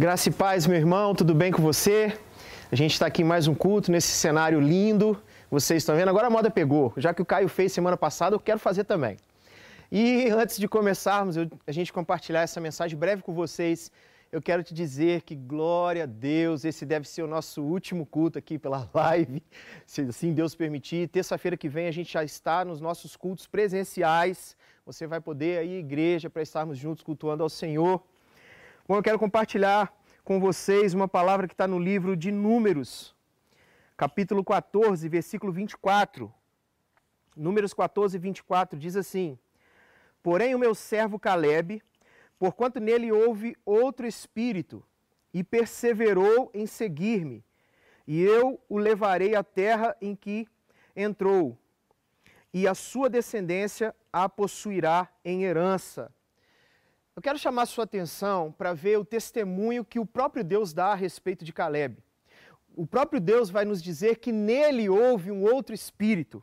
Graça e paz, meu irmão, tudo bem com você? A gente está aqui em mais um culto nesse cenário lindo. Vocês estão vendo? Agora a moda pegou. Já que o Caio fez semana passada, eu quero fazer também. E antes de começarmos, eu, a gente compartilhar essa mensagem breve com vocês, eu quero te dizer que glória a Deus, esse deve ser o nosso último culto aqui pela live, se assim Deus permitir. Terça-feira que vem a gente já está nos nossos cultos presenciais. Você vai poder ir à igreja para estarmos juntos cultuando ao Senhor. Bom, eu quero compartilhar com vocês uma palavra que está no livro de Números, capítulo 14, versículo 24. Números 14, 24 diz assim: Porém, o meu servo Caleb, porquanto nele houve outro espírito, e perseverou em seguir-me, e eu o levarei à terra em que entrou, e a sua descendência a possuirá em herança. Eu quero chamar sua atenção para ver o testemunho que o próprio Deus dá a respeito de Caleb. O próprio Deus vai nos dizer que nele houve um outro espírito.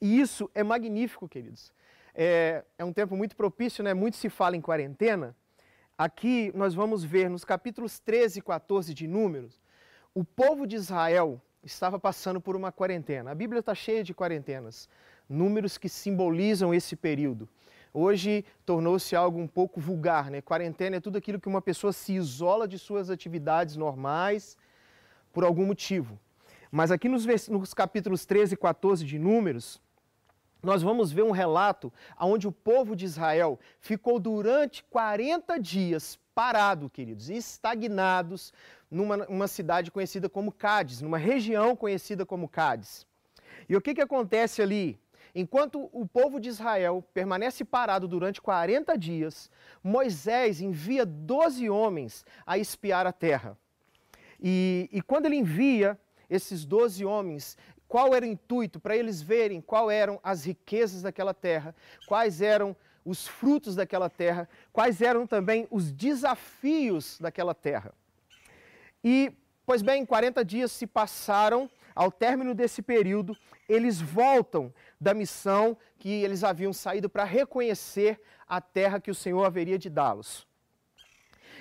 E isso é magnífico, queridos. É, é um tempo muito propício, né? Muito se fala em quarentena. Aqui nós vamos ver nos capítulos 13 e 14 de Números, o povo de Israel estava passando por uma quarentena. A Bíblia está cheia de quarentenas, números que simbolizam esse período. Hoje tornou-se algo um pouco vulgar, né? Quarentena é tudo aquilo que uma pessoa se isola de suas atividades normais por algum motivo. Mas aqui nos, nos capítulos 13 e 14 de Números, nós vamos ver um relato onde o povo de Israel ficou durante 40 dias parado, queridos, estagnados numa cidade conhecida como Cádiz, numa região conhecida como Cádiz. E o que, que acontece ali? Enquanto o povo de Israel permanece parado durante 40 dias, Moisés envia 12 homens a espiar a terra. E, e quando ele envia esses 12 homens, qual era o intuito? Para eles verem quais eram as riquezas daquela terra, quais eram os frutos daquela terra, quais eram também os desafios daquela terra. E, pois bem, 40 dias se passaram, ao término desse período, eles voltam da missão que eles haviam saído para reconhecer a terra que o Senhor haveria de dá-los.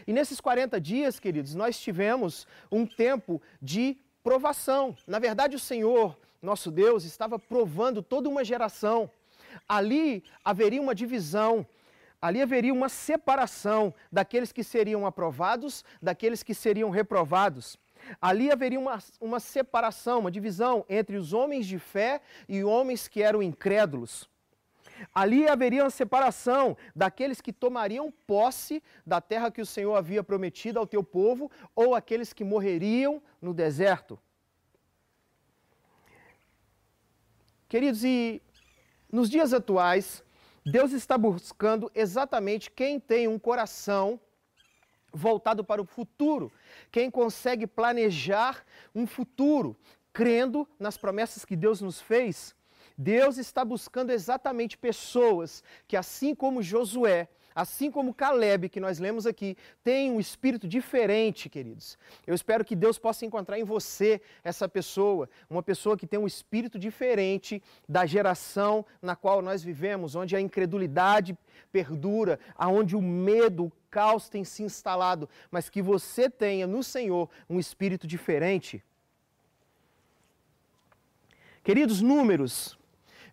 E nesses 40 dias, queridos, nós tivemos um tempo de provação. Na verdade, o Senhor, nosso Deus, estava provando toda uma geração. Ali haveria uma divisão, ali haveria uma separação daqueles que seriam aprovados, daqueles que seriam reprovados. Ali haveria uma, uma separação, uma divisão entre os homens de fé e homens que eram incrédulos. Ali haveria uma separação daqueles que tomariam posse da terra que o Senhor havia prometido ao teu povo ou aqueles que morreriam no deserto. Queridos, e nos dias atuais, Deus está buscando exatamente quem tem um coração voltado para o futuro, quem consegue planejar um futuro, crendo nas promessas que Deus nos fez? Deus está buscando exatamente pessoas que, assim como Josué, assim como Caleb, que nós lemos aqui, tem um espírito diferente, queridos. Eu espero que Deus possa encontrar em você essa pessoa, uma pessoa que tem um espírito diferente da geração na qual nós vivemos, onde a incredulidade perdura, aonde o medo, o caos tem se instalado, mas que você tenha no Senhor um espírito diferente. Queridos números,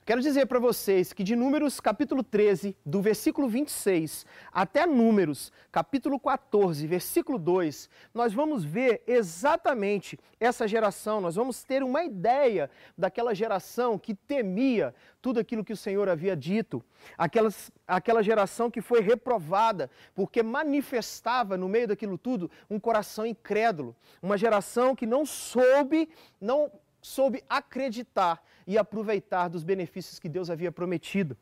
Quero dizer para vocês que de Números capítulo 13, do versículo 26 até Números capítulo 14, versículo 2, nós vamos ver exatamente essa geração, nós vamos ter uma ideia daquela geração que temia tudo aquilo que o Senhor havia dito, aquelas, aquela geração que foi reprovada, porque manifestava no meio daquilo tudo um coração incrédulo, uma geração que não soube, não soube acreditar e aproveitar dos benefícios que Deus havia prometido.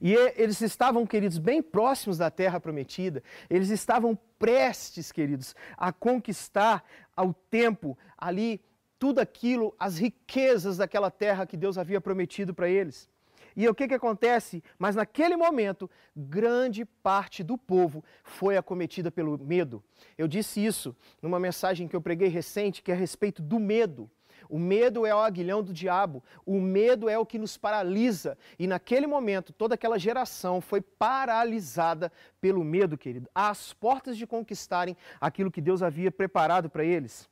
E eles estavam, queridos, bem próximos da terra prometida, eles estavam prestes, queridos, a conquistar ao tempo ali tudo aquilo, as riquezas daquela terra que Deus havia prometido para eles. E o que, que acontece? Mas naquele momento, grande parte do povo foi acometida pelo medo. Eu disse isso numa mensagem que eu preguei recente, que é a respeito do medo. O medo é o aguilhão do diabo. O medo é o que nos paralisa. E naquele momento, toda aquela geração foi paralisada pelo medo, querido, às portas de conquistarem aquilo que Deus havia preparado para eles.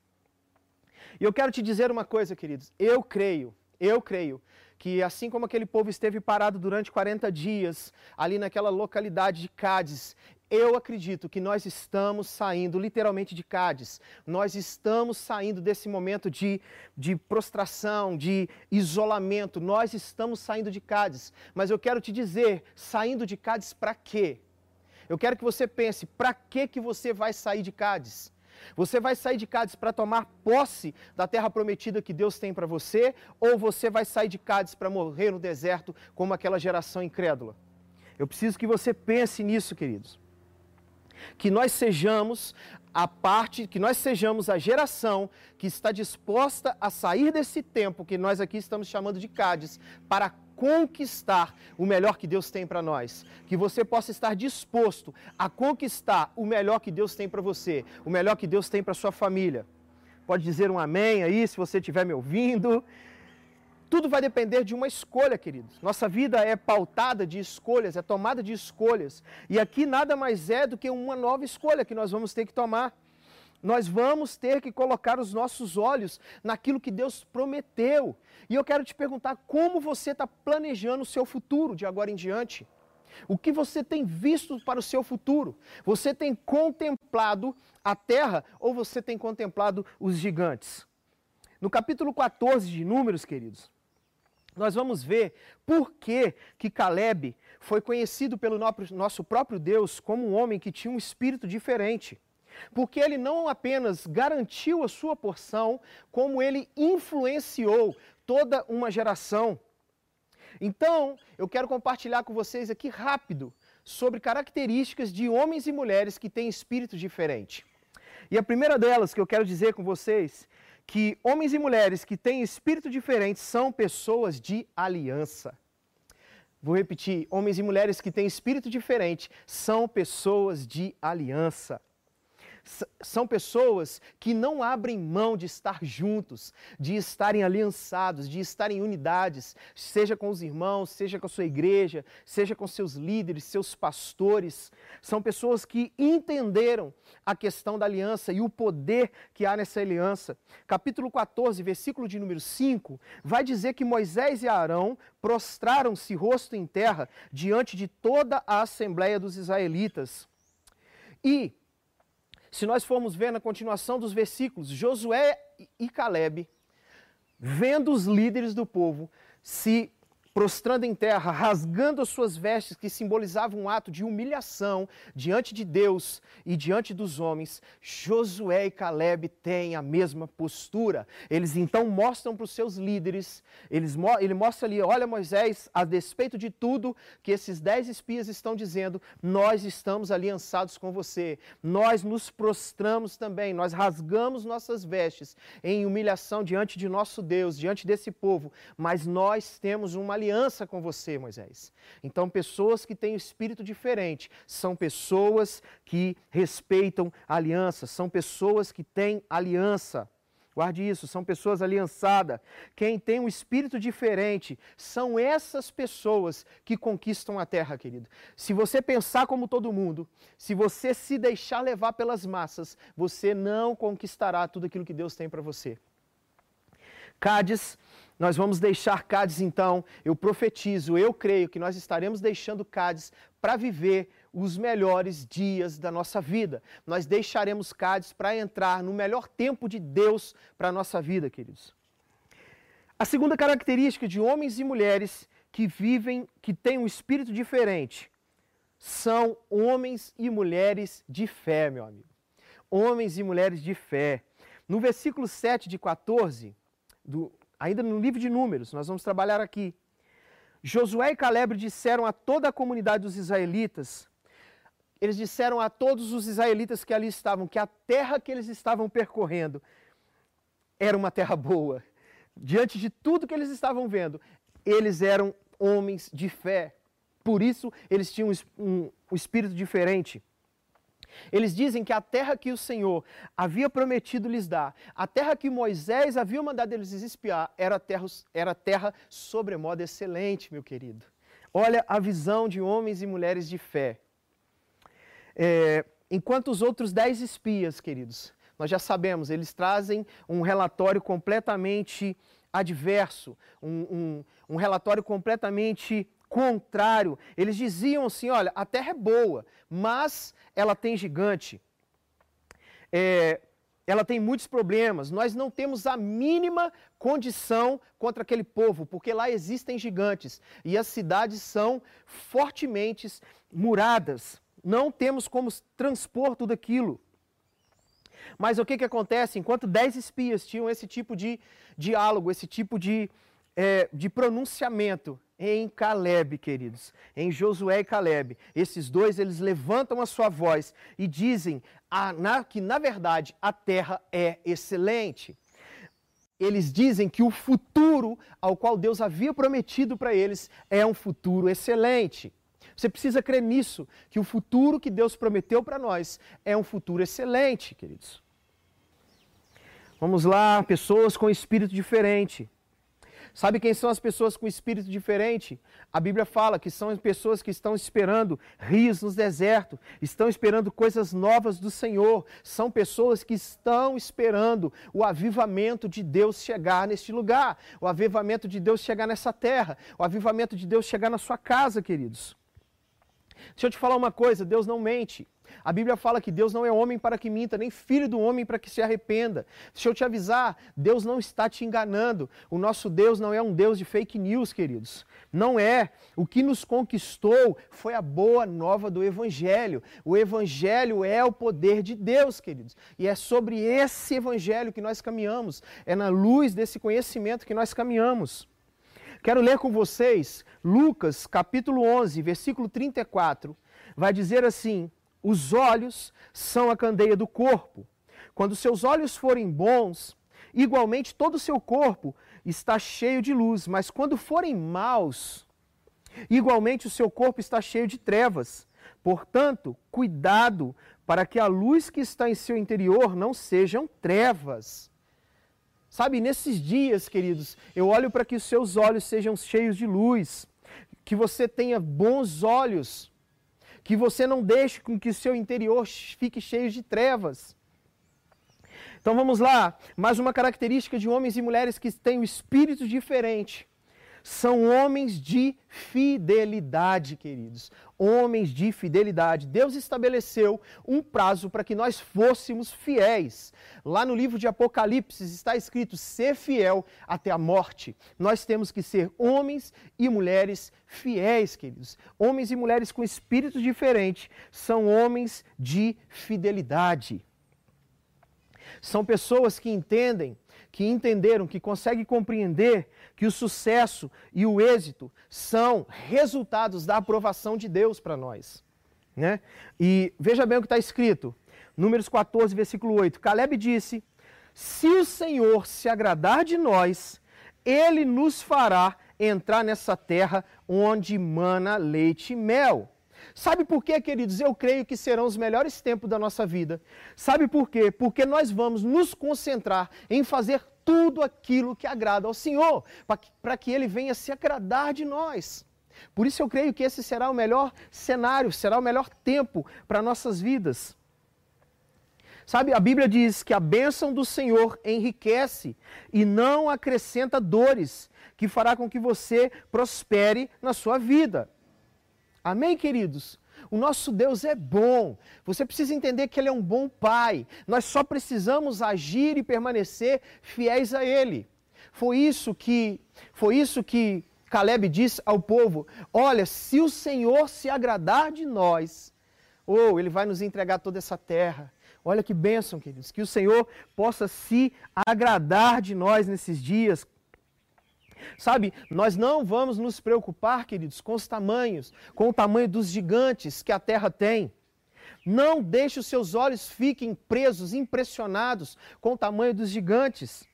E eu quero te dizer uma coisa, queridos. Eu creio, eu creio que assim como aquele povo esteve parado durante 40 dias ali naquela localidade de Cádiz, eu acredito que nós estamos saindo literalmente de Cádiz, nós estamos saindo desse momento de, de prostração, de isolamento, nós estamos saindo de Cádiz. Mas eu quero te dizer, saindo de Cádiz para quê? Eu quero que você pense, para que que você vai sair de Cádiz? Você vai sair de Cádiz para tomar posse da terra prometida que Deus tem para você, ou você vai sair de Cádiz para morrer no deserto como aquela geração incrédula? Eu preciso que você pense nisso, queridos. Que nós sejamos a parte, que nós sejamos a geração que está disposta a sair desse tempo que nós aqui estamos chamando de Cádiz para conquistar o melhor que Deus tem para nós. Que você possa estar disposto a conquistar o melhor que Deus tem para você, o melhor que Deus tem para sua família. Pode dizer um amém aí, se você estiver me ouvindo. Tudo vai depender de uma escolha, queridos. Nossa vida é pautada de escolhas, é tomada de escolhas. E aqui nada mais é do que uma nova escolha que nós vamos ter que tomar. Nós vamos ter que colocar os nossos olhos naquilo que Deus prometeu. E eu quero te perguntar como você está planejando o seu futuro de agora em diante. O que você tem visto para o seu futuro? Você tem contemplado a terra ou você tem contemplado os gigantes? No capítulo 14 de Números, queridos, nós vamos ver por que, que Caleb foi conhecido pelo nosso próprio Deus como um homem que tinha um espírito diferente. Porque ele não apenas garantiu a sua porção, como ele influenciou toda uma geração. Então, eu quero compartilhar com vocês aqui rápido sobre características de homens e mulheres que têm espírito diferente. E a primeira delas que eu quero dizer com vocês que homens e mulheres que têm espírito diferente são pessoas de aliança. Vou repetir: homens e mulheres que têm espírito diferente são pessoas de aliança são pessoas que não abrem mão de estar juntos, de estarem aliançados, de estarem em unidades, seja com os irmãos, seja com a sua igreja, seja com seus líderes, seus pastores. São pessoas que entenderam a questão da aliança e o poder que há nessa aliança. Capítulo 14, versículo de número 5, vai dizer que Moisés e Arão prostraram-se rosto em terra diante de toda a assembleia dos israelitas. E se nós formos ver na continuação dos versículos, Josué e Caleb, vendo os líderes do povo se prostrando em terra, rasgando as suas vestes, que simbolizavam um ato de humilhação diante de Deus e diante dos homens, Josué e Caleb têm a mesma postura. Eles então mostram para os seus líderes, eles, ele mostra ali, olha Moisés, a despeito de tudo que esses dez espias estão dizendo, nós estamos aliançados com você, nós nos prostramos também, nós rasgamos nossas vestes em humilhação diante de nosso Deus, diante desse povo, mas nós temos uma aliança aliança com você, Moisés. Então, pessoas que têm espírito diferente são pessoas que respeitam aliança, são pessoas que têm aliança. Guarde isso, são pessoas aliançadas. Quem tem um espírito diferente são essas pessoas que conquistam a terra, querido. Se você pensar como todo mundo, se você se deixar levar pelas massas, você não conquistará tudo aquilo que Deus tem para você. Cádiz nós vamos deixar Cádiz então, eu profetizo, eu creio que nós estaremos deixando Cádiz para viver os melhores dias da nossa vida. Nós deixaremos Cádiz para entrar no melhor tempo de Deus para a nossa vida, queridos. A segunda característica de homens e mulheres que vivem, que têm um espírito diferente, são homens e mulheres de fé, meu amigo. Homens e mulheres de fé. No versículo 7 de 14, do, ainda no livro de Números, nós vamos trabalhar aqui. Josué e Caleb disseram a toda a comunidade dos israelitas, eles disseram a todos os israelitas que ali estavam que a terra que eles estavam percorrendo era uma terra boa. Diante de tudo que eles estavam vendo, eles eram homens de fé. Por isso, eles tinham um, espírito diferente. Eles dizem que a terra que o Senhor havia prometido lhes dar, a terra que Moisés havia mandado eles espiar, era terra, era terra sobremodo excelente, meu querido. Olha a visão de homens e mulheres de fé. É, enquanto os outros dez espias, queridos, nós já sabemos, eles trazem um relatório completamente adverso, um, um, um relatório completamente contrário. Eles diziam assim: olha, a terra é boa, mas ela tem gigante. É, ela tem muitos problemas. Nós não temos a mínima condição contra aquele povo, porque lá existem gigantes e as cidades são fortemente muradas. Não temos como transpor tudo aquilo. Mas o que, que acontece? Enquanto dez espias tinham esse tipo de diálogo, esse tipo de, é, de pronunciamento em Caleb, queridos, em Josué e Caleb, esses dois eles levantam a sua voz e dizem a, na, que, na verdade, a terra é excelente. Eles dizem que o futuro ao qual Deus havia prometido para eles é um futuro excelente. Você precisa crer nisso, que o futuro que Deus prometeu para nós é um futuro excelente, queridos. Vamos lá, pessoas com espírito diferente. Sabe quem são as pessoas com espírito diferente? A Bíblia fala que são pessoas que estão esperando rios no deserto, estão esperando coisas novas do Senhor. São pessoas que estão esperando o avivamento de Deus chegar neste lugar, o avivamento de Deus chegar nessa terra, o avivamento de Deus chegar na sua casa, queridos. Deixa eu te falar uma coisa: Deus não mente. A Bíblia fala que Deus não é homem para que minta, nem filho do homem para que se arrependa. Deixa eu te avisar: Deus não está te enganando. O nosso Deus não é um Deus de fake news, queridos. Não é. O que nos conquistou foi a boa nova do Evangelho. O Evangelho é o poder de Deus, queridos. E é sobre esse Evangelho que nós caminhamos. É na luz desse conhecimento que nós caminhamos. Quero ler com vocês Lucas, capítulo 11, versículo 34. Vai dizer assim: Os olhos são a candeia do corpo. Quando seus olhos forem bons, igualmente todo o seu corpo está cheio de luz, mas quando forem maus, igualmente o seu corpo está cheio de trevas. Portanto, cuidado para que a luz que está em seu interior não sejam trevas. Sabe, nesses dias, queridos, eu olho para que os seus olhos sejam cheios de luz, que você tenha bons olhos, que você não deixe com que o seu interior fique cheio de trevas. Então vamos lá, mais uma característica de homens e mulheres que têm um espírito diferente são homens de fidelidade, queridos. Homens de fidelidade. Deus estabeleceu um prazo para que nós fôssemos fiéis. Lá no livro de Apocalipse está escrito: ser fiel até a morte. Nós temos que ser homens e mulheres fiéis, queridos. Homens e mulheres com espírito diferente são homens de fidelidade. São pessoas que entendem que entenderam, que conseguem compreender que o sucesso e o êxito são resultados da aprovação de Deus para nós. Né? E veja bem o que está escrito, Números 14, versículo 8. Caleb disse: Se o Senhor se agradar de nós, ele nos fará entrar nessa terra onde mana leite e mel. Sabe por quê, queridos? Eu creio que serão os melhores tempos da nossa vida. Sabe por quê? Porque nós vamos nos concentrar em fazer tudo aquilo que agrada ao Senhor, para que Ele venha se agradar de nós. Por isso eu creio que esse será o melhor cenário, será o melhor tempo para nossas vidas. Sabe, a Bíblia diz que a bênção do Senhor enriquece e não acrescenta dores, que fará com que você prospere na sua vida. Amém, queridos? O nosso Deus é bom. Você precisa entender que Ele é um bom Pai. Nós só precisamos agir e permanecer fiéis a Ele. Foi isso que, foi isso que Caleb disse ao povo: Olha, se o Senhor se agradar de nós, ou oh, Ele vai nos entregar toda essa terra. Olha que bênção, queridos. Que o Senhor possa se agradar de nós nesses dias, Sabe, nós não vamos nos preocupar, queridos, com os tamanhos, com o tamanho dos gigantes que a terra tem. Não deixe os seus olhos fiquem presos, impressionados com o tamanho dos gigantes,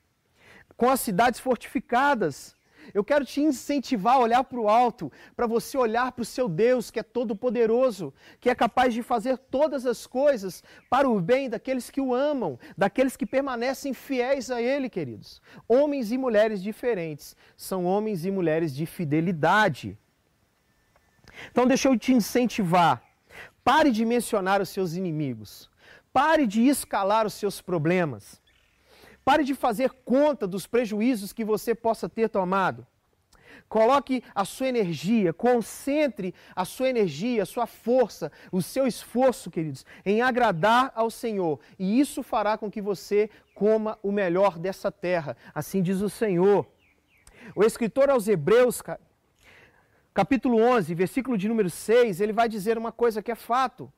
com as cidades fortificadas. Eu quero te incentivar a olhar para o alto, para você olhar para o seu Deus, que é todo-poderoso, que é capaz de fazer todas as coisas para o bem daqueles que o amam, daqueles que permanecem fiéis a Ele, queridos. Homens e mulheres diferentes são homens e mulheres de fidelidade. Então, deixa eu te incentivar. Pare de mencionar os seus inimigos. Pare de escalar os seus problemas. Pare de fazer conta dos prejuízos que você possa ter tomado. Coloque a sua energia, concentre a sua energia, a sua força, o seu esforço, queridos, em agradar ao Senhor. E isso fará com que você coma o melhor dessa terra. Assim diz o Senhor. O escritor aos Hebreus, capítulo 11, versículo de número 6, ele vai dizer uma coisa que é fato.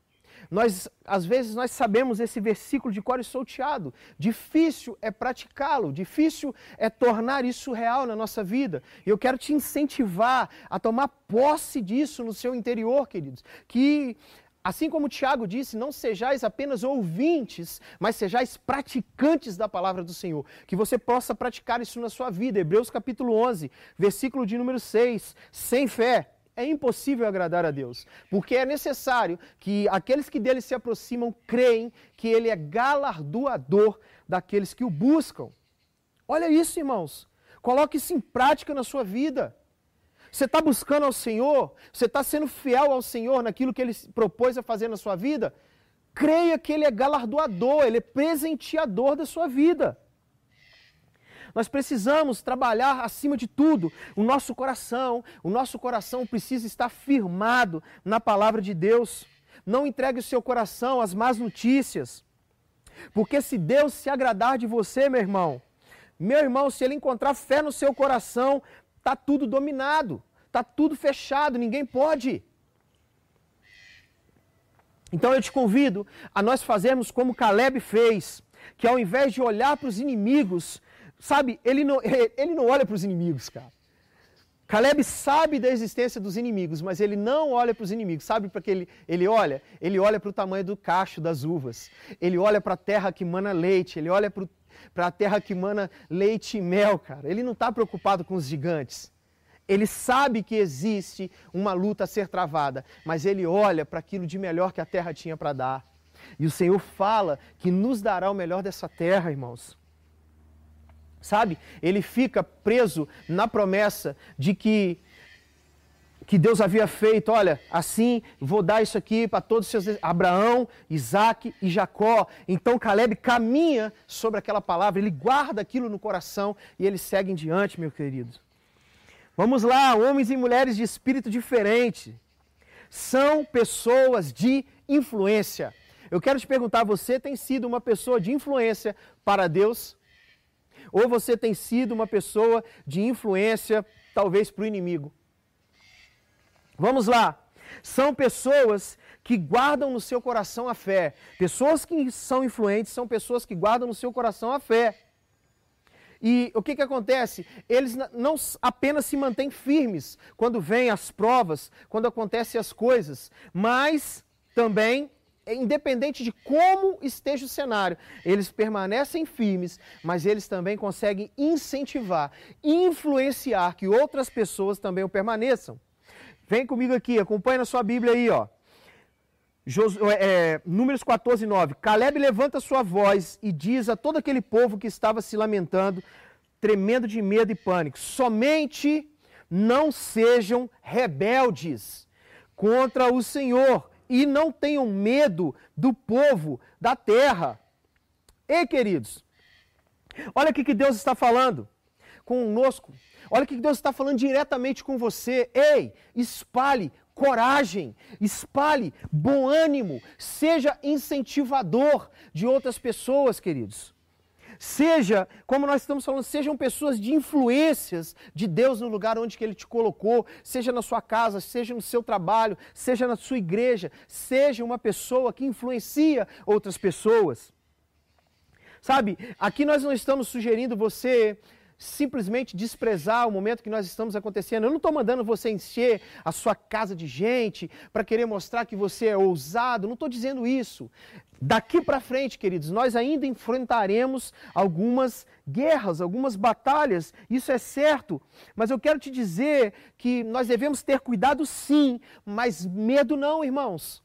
Nós, às vezes, nós sabemos esse versículo de cor e solteado. Difícil é praticá-lo, difícil é tornar isso real na nossa vida. E eu quero te incentivar a tomar posse disso no seu interior, queridos. Que Assim como Tiago disse, não sejais apenas ouvintes, mas sejais praticantes da palavra do Senhor. Que você possa praticar isso na sua vida. Hebreus capítulo 11, versículo de número 6. Sem fé é impossível agradar a Deus, porque é necessário que aqueles que dele se aproximam creem que ele é galardoador daqueles que o buscam. Olha isso, irmãos. Coloque isso em prática na sua vida. Você está buscando ao Senhor? Você está sendo fiel ao Senhor naquilo que Ele propôs a fazer na sua vida? Creia que Ele é galardoador, Ele é presenteador da sua vida. Nós precisamos trabalhar acima de tudo o nosso coração. O nosso coração precisa estar firmado na palavra de Deus. Não entregue o seu coração às más notícias. Porque se Deus se agradar de você, meu irmão, meu irmão, se ele encontrar fé no seu coração, Está tudo dominado, está tudo fechado, ninguém pode. Então eu te convido a nós fazermos como Caleb fez, que ao invés de olhar para os inimigos, sabe, ele não, ele não olha para os inimigos, cara. Caleb sabe da existência dos inimigos, mas ele não olha para os inimigos. Sabe para que ele, ele olha? Ele olha para o tamanho do cacho das uvas. Ele olha para a terra que mana leite. Ele olha para a terra que mana leite e mel, cara. Ele não está preocupado com os gigantes. Ele sabe que existe uma luta a ser travada, mas ele olha para aquilo de melhor que a terra tinha para dar. E o Senhor fala que nos dará o melhor dessa terra, irmãos. Sabe? Ele fica preso na promessa de que que Deus havia feito, olha, assim vou dar isso aqui para todos os seus Abraão, Isaac e Jacó. Então Caleb caminha sobre aquela palavra, ele guarda aquilo no coração e ele segue em diante, meu querido. Vamos lá, homens e mulheres de espírito diferente são pessoas de influência. Eu quero te perguntar, você tem sido uma pessoa de influência para Deus? Ou você tem sido uma pessoa de influência, talvez, para o inimigo? Vamos lá. São pessoas que guardam no seu coração a fé. Pessoas que são influentes são pessoas que guardam no seu coração a fé. E o que, que acontece? Eles não apenas se mantêm firmes quando vêm as provas, quando acontecem as coisas, mas também, independente de como esteja o cenário, eles permanecem firmes, mas eles também conseguem incentivar, influenciar que outras pessoas também o permaneçam. Vem comigo aqui, acompanha na sua Bíblia aí, ó. É, números 14, 9. Caleb levanta sua voz e diz a todo aquele povo que estava se lamentando, tremendo de medo e pânico: somente não sejam rebeldes contra o Senhor e não tenham medo do povo da terra. Ei, queridos, olha o que Deus está falando conosco. Olha o que Deus está falando diretamente com você. Ei, espalhe coragem, espalhe bom ânimo, seja incentivador de outras pessoas, queridos. Seja, como nós estamos falando, sejam pessoas de influências de Deus no lugar onde que Ele te colocou, seja na sua casa, seja no seu trabalho, seja na sua igreja, seja uma pessoa que influencia outras pessoas. Sabe, aqui nós não estamos sugerindo você simplesmente desprezar o momento que nós estamos acontecendo. Eu não estou mandando você encher a sua casa de gente para querer mostrar que você é ousado. Não estou dizendo isso. Daqui para frente, queridos, nós ainda enfrentaremos algumas guerras, algumas batalhas, isso é certo, mas eu quero te dizer que nós devemos ter cuidado sim, mas medo não, irmãos.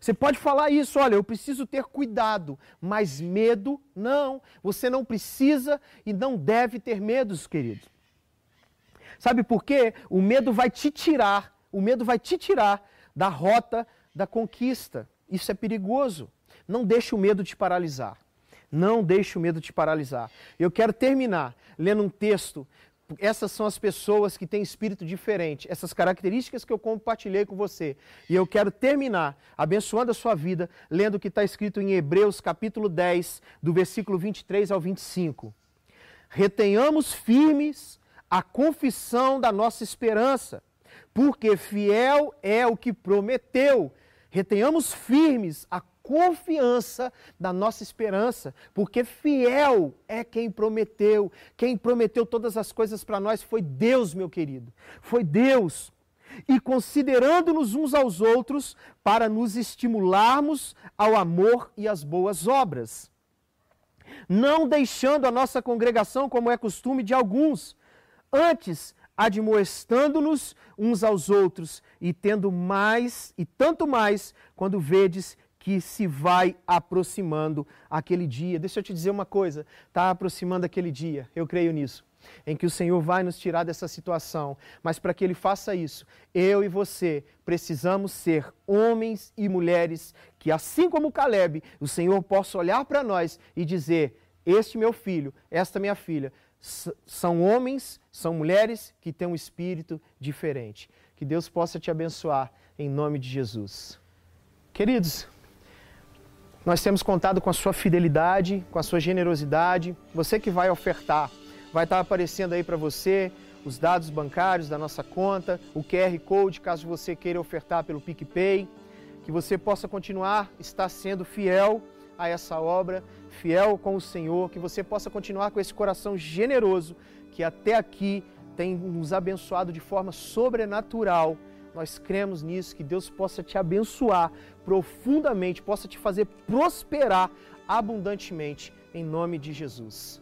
Você pode falar isso, olha, eu preciso ter cuidado, mas medo não. Você não precisa e não deve ter medos, querido. Sabe por quê? O medo vai te tirar, o medo vai te tirar da rota da conquista. Isso é perigoso. Não deixe o medo te paralisar. Não deixe o medo te paralisar. Eu quero terminar lendo um texto essas são as pessoas que têm espírito diferente, essas características que eu compartilhei com você. E eu quero terminar abençoando a sua vida, lendo o que está escrito em Hebreus capítulo 10, do versículo 23 ao 25. Retenhamos firmes a confissão da nossa esperança, porque fiel é o que prometeu. Retenhamos firmes a confiança da nossa esperança, porque fiel é quem prometeu. Quem prometeu todas as coisas para nós foi Deus, meu querido. Foi Deus. E considerando-nos uns aos outros para nos estimularmos ao amor e às boas obras. Não deixando a nossa congregação como é costume de alguns, antes admoestando-nos uns aos outros e tendo mais e tanto mais quando vedes que se vai aproximando aquele dia. Deixa eu te dizer uma coisa: está aproximando aquele dia, eu creio nisso, em que o Senhor vai nos tirar dessa situação. Mas para que Ele faça isso, eu e você precisamos ser homens e mulheres que, assim como Caleb, o Senhor possa olhar para nós e dizer: Este meu filho, esta minha filha, são homens, são mulheres que têm um espírito diferente. Que Deus possa te abençoar em nome de Jesus. Queridos, nós temos contado com a sua fidelidade, com a sua generosidade. Você que vai ofertar, vai estar aparecendo aí para você os dados bancários da nossa conta, o QR Code, caso você queira ofertar pelo PicPay. Que você possa continuar estar sendo fiel a essa obra, fiel com o Senhor, que você possa continuar com esse coração generoso que até aqui tem nos abençoado de forma sobrenatural nós cremos nisso, que Deus possa te abençoar profundamente, possa te fazer prosperar abundantemente, em nome de Jesus.